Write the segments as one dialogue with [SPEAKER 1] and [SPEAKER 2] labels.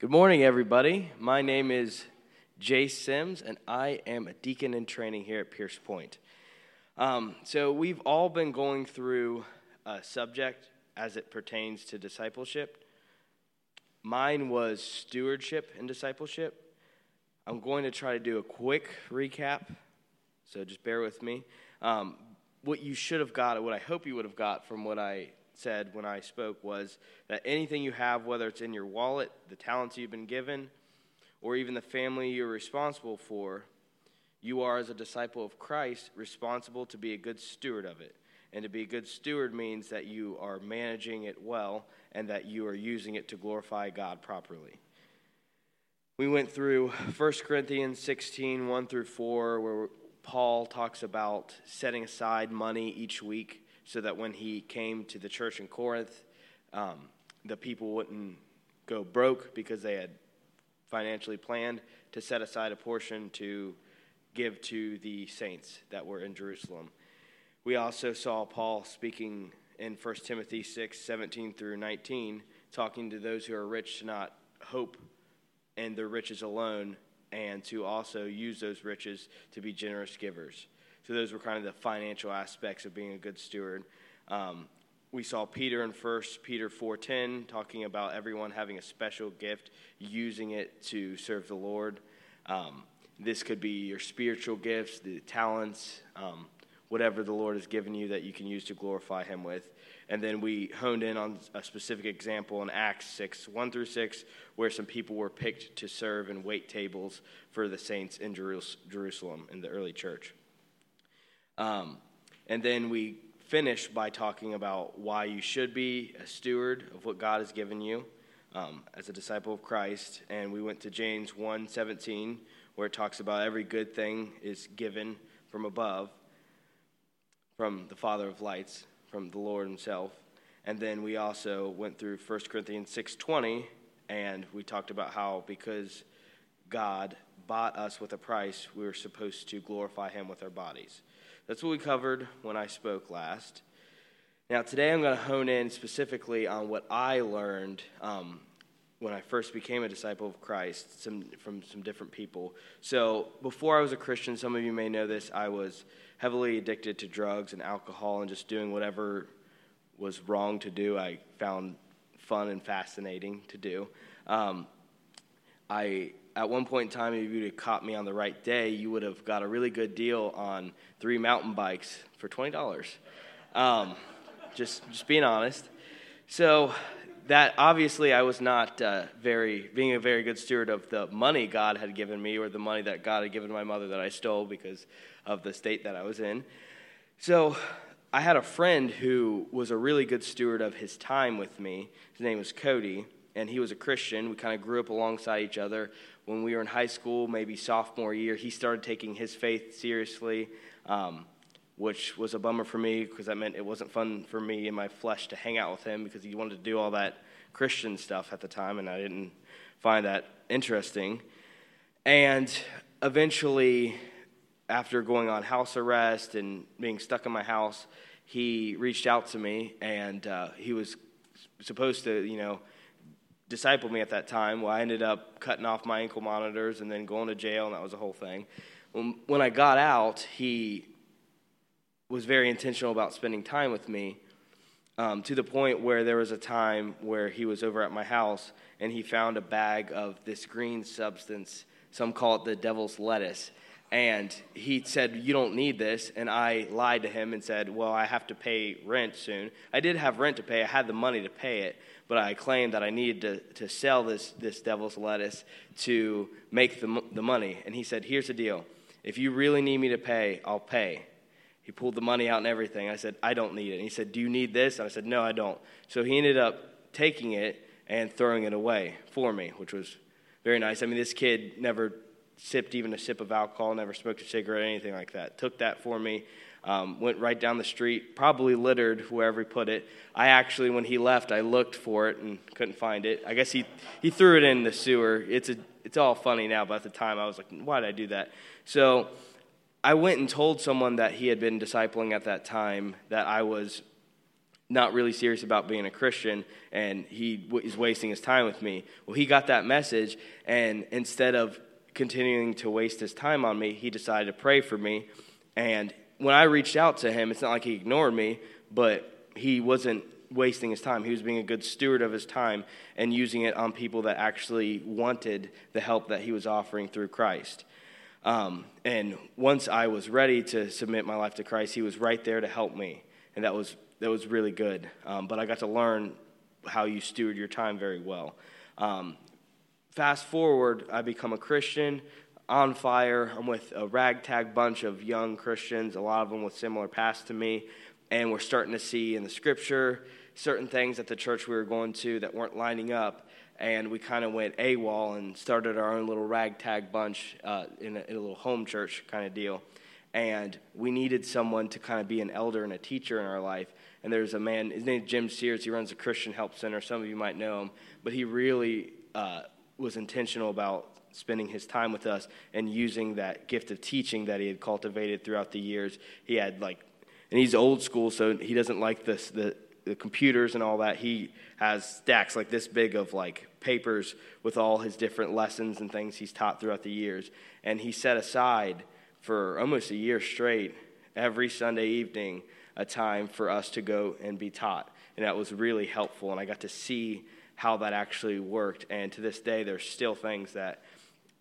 [SPEAKER 1] Good morning, everybody. My name is Jay Sims, and I am a deacon in training here at Pierce Point. Um, so, we've all been going through a subject as it pertains to discipleship. Mine was stewardship and discipleship. I'm going to try to do a quick recap, so just bear with me. Um, what you should have got, what I hope you would have got from what I said when I spoke was that anything you have, whether it's in your wallet, the talents you've been given, or even the family you're responsible for, you are, as a disciple of Christ, responsible to be a good steward of it. And to be a good steward means that you are managing it well and that you are using it to glorify God properly. We went through 1 Corinthians 16, 1 through 4, where Paul talks about setting aside money each week so that when he came to the church in Corinth, um, the people wouldn't go broke because they had financially planned to set aside a portion to give to the saints that were in Jerusalem. We also saw Paul speaking in 1 Timothy 6 17 through 19, talking to those who are rich to not hope in their riches alone and to also use those riches to be generous givers. So those were kind of the financial aspects of being a good steward. Um, we saw Peter in 1 Peter 4:10 talking about everyone having a special gift, using it to serve the Lord. Um, this could be your spiritual gifts, the talents, um, whatever the Lord has given you that you can use to glorify Him with. And then we honed in on a specific example in Acts 6, 1 through 6, where some people were picked to serve and wait tables for the saints in Jerusalem in the early church. Um, and then we finish by talking about why you should be a steward of what God has given you um, as a disciple of Christ. And we went to James 1 17, where it talks about every good thing is given from above, from the Father of lights, from the Lord Himself. And then we also went through 1 Corinthians 6:20 and we talked about how because God bought us with a price, we were supposed to glorify him with our bodies. That's what we covered when I spoke last. Now, today I'm going to hone in specifically on what I learned um, when I first became a disciple of Christ some, from some different people. So, before I was a Christian, some of you may know this, I was heavily addicted to drugs and alcohol and just doing whatever was wrong to do. I found fun and fascinating to do. Um, I at one point in time, if you'd have caught me on the right day, you would have got a really good deal on three mountain bikes for twenty dollars. Um, just just being honest. So that obviously I was not uh, very being a very good steward of the money God had given me or the money that God had given my mother that I stole because of the state that I was in. So I had a friend who was a really good steward of his time with me. His name was Cody, and he was a Christian. We kind of grew up alongside each other. When we were in high school, maybe sophomore year, he started taking his faith seriously. Um, which was a bummer for me because that meant it wasn't fun for me in my flesh to hang out with him because he wanted to do all that Christian stuff at the time, and I didn't find that interesting. And eventually, after going on house arrest and being stuck in my house, he reached out to me, and uh, he was supposed to, you know, disciple me at that time. Well, I ended up cutting off my ankle monitors and then going to jail, and that was a whole thing. When I got out, he was very intentional about spending time with me um, to the point where there was a time where he was over at my house and he found a bag of this green substance. Some call it the devil's lettuce. And he said, You don't need this. And I lied to him and said, Well, I have to pay rent soon. I did have rent to pay, I had the money to pay it, but I claimed that I needed to, to sell this, this devil's lettuce to make the, the money. And he said, Here's the deal if you really need me to pay, I'll pay. He pulled the money out and everything. I said, I don't need it. And he said, Do you need this? And I said, No, I don't. So he ended up taking it and throwing it away for me, which was very nice. I mean, this kid never sipped even a sip of alcohol, never smoked a cigarette, anything like that. Took that for me. Um, went right down the street, probably littered wherever he put it. I actually, when he left, I looked for it and couldn't find it. I guess he, he threw it in the sewer. It's, a, it's all funny now, but at the time I was like, why did I do that? So I went and told someone that he had been discipling at that time that I was not really serious about being a Christian and he w- is wasting his time with me. Well, he got that message, and instead of continuing to waste his time on me, he decided to pray for me. And when I reached out to him, it's not like he ignored me, but he wasn't wasting his time. He was being a good steward of his time and using it on people that actually wanted the help that he was offering through Christ. Um, and once I was ready to submit my life to Christ, he was right there to help me, and that was that was really good. Um, but I got to learn how you steward your time very well. Um, fast forward, I become a Christian on fire. I'm with a ragtag bunch of young Christians, a lot of them with similar past to me, and we're starting to see in the scripture certain things at the church we were going to that weren't lining up. And we kind of went AWOL and started our own little ragtag bunch uh, in, a, in a little home church kind of deal. And we needed someone to kind of be an elder and a teacher in our life. And there's a man, his name is Jim Sears. He runs a Christian Help Center. Some of you might know him. But he really uh, was intentional about spending his time with us and using that gift of teaching that he had cultivated throughout the years. He had like, and he's old school, so he doesn't like this the the computers and all that. He has stacks like this big of like papers with all his different lessons and things he's taught throughout the years, and he set aside for almost a year straight every Sunday evening a time for us to go and be taught, and that was really helpful. And I got to see how that actually worked. And to this day, there's still things that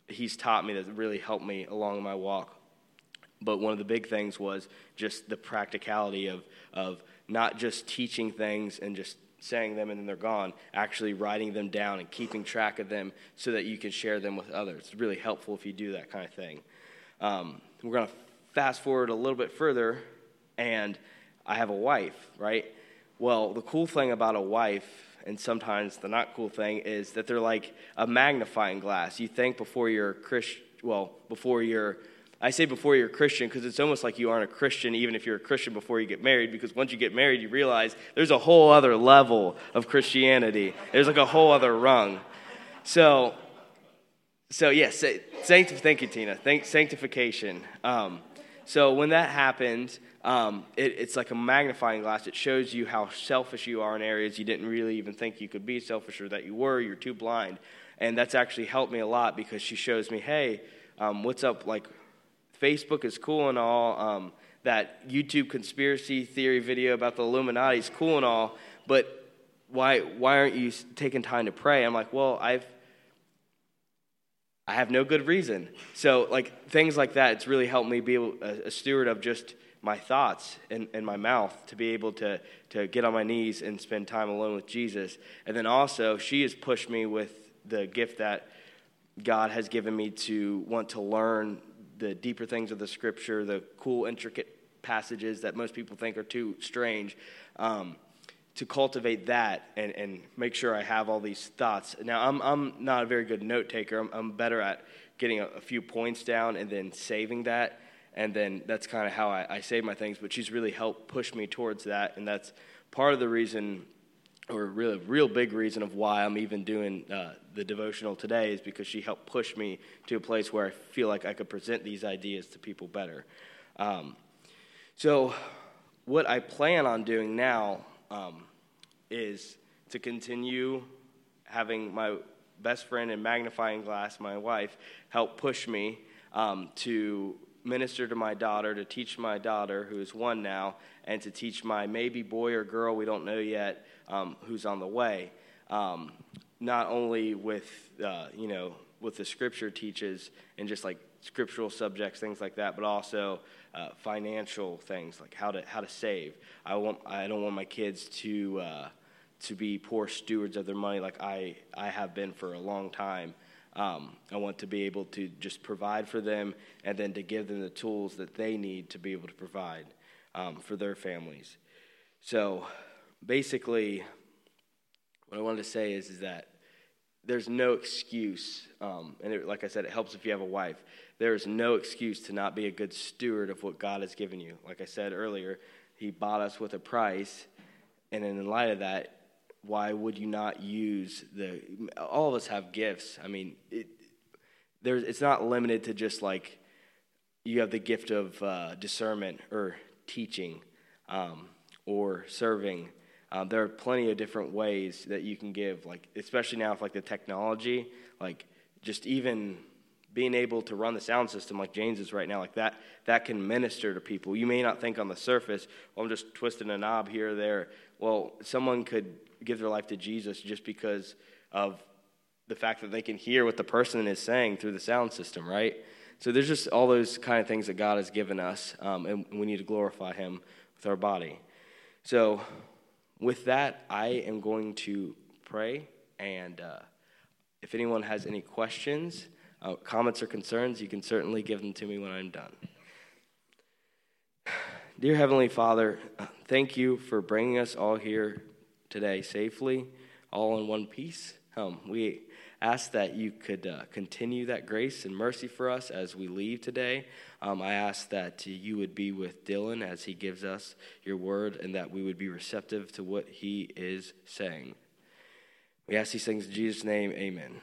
[SPEAKER 1] he's taught me that really helped me along my walk. But one of the big things was just the practicality of, of not just teaching things and just saying them and then they're gone, actually writing them down and keeping track of them so that you can share them with others. It's really helpful if you do that kind of thing. Um, we're going to fast forward a little bit further, and I have a wife, right? Well, the cool thing about a wife and sometimes the not cool thing is that they're like a magnifying glass. You think before you're Christian, well, before you're, I say before you're Christian because it's almost like you aren't a Christian even if you're a Christian before you get married because once you get married, you realize there's a whole other level of Christianity. There's like a whole other rung. So, so yes, yeah, thank you, Tina. Thank, sanctification. Um, so when that happened, um, it, it's like a magnifying glass. It shows you how selfish you are in areas you didn't really even think you could be selfish or that you were. You're too blind. And that's actually helped me a lot because she shows me, hey, um, what's up? Like, Facebook is cool and all. Um, that YouTube conspiracy theory video about the Illuminati is cool and all. But why, why aren't you taking time to pray? I'm like, well, I've I have no good reason. So, like things like that, it's really helped me be a, a steward of just my thoughts and, and my mouth to be able to, to get on my knees and spend time alone with Jesus. And then also, she has pushed me with the gift that God has given me to want to learn the deeper things of the scripture, the cool, intricate passages that most people think are too strange. Um, to cultivate that and, and make sure I have all these thoughts. Now, I'm, I'm not a very good note taker. I'm, I'm better at getting a, a, few points down and then saving that. And then that's kind of how I, I save my things. But she's really helped push me towards that. And that's part of the reason, or a real, real big reason of why I'm even doing uh, the devotional today, is because she helped push me to a place where I feel like I could present these ideas to people better. Um, so, what I plan on doing now um, is to continue having my best friend and magnifying glass, my wife, help push me um, to minister to my daughter, to teach my daughter, who is one now, and to teach my maybe boy or girl, we don't know yet, um, who's on the way. Um, not only with, uh, you know, what the scripture teaches and just like scriptural subjects, things like that, but also uh, financial things like how to how to save. I want I don't want my kids to uh, to be poor stewards of their money like I I have been for a long time. Um, I want to be able to just provide for them and then to give them the tools that they need to be able to provide um, for their families. So basically, what I wanted to say is, is that there's no excuse, um, and it, like I said, it helps if you have a wife. There is no excuse to not be a good steward of what God has given you. Like I said earlier, He bought us with a price, and in light of that, why would you not use the? All of us have gifts. I mean, it, there's, it's not limited to just like you have the gift of uh, discernment or teaching um, or serving. Um, there are plenty of different ways that you can give, like especially now with like the technology, like just even being able to run the sound system like James is right now, like that, that can minister to people. You may not think on the surface, well, I'm just twisting a knob here or there. Well, someone could give their life to Jesus just because of the fact that they can hear what the person is saying through the sound system, right? So there's just all those kind of things that God has given us, um, and we need to glorify Him with our body. So, with that, I am going to pray, and uh, if anyone has any questions, uh, comments, or concerns, you can certainly give them to me when I'm done. Dear Heavenly Father, thank you for bringing us all here today safely, all in one piece. Um, we ask that you could uh, continue that grace and mercy for us as we leave today. Um, I ask that you would be with Dylan as he gives us your word and that we would be receptive to what he is saying. We ask these things in Jesus' name, amen.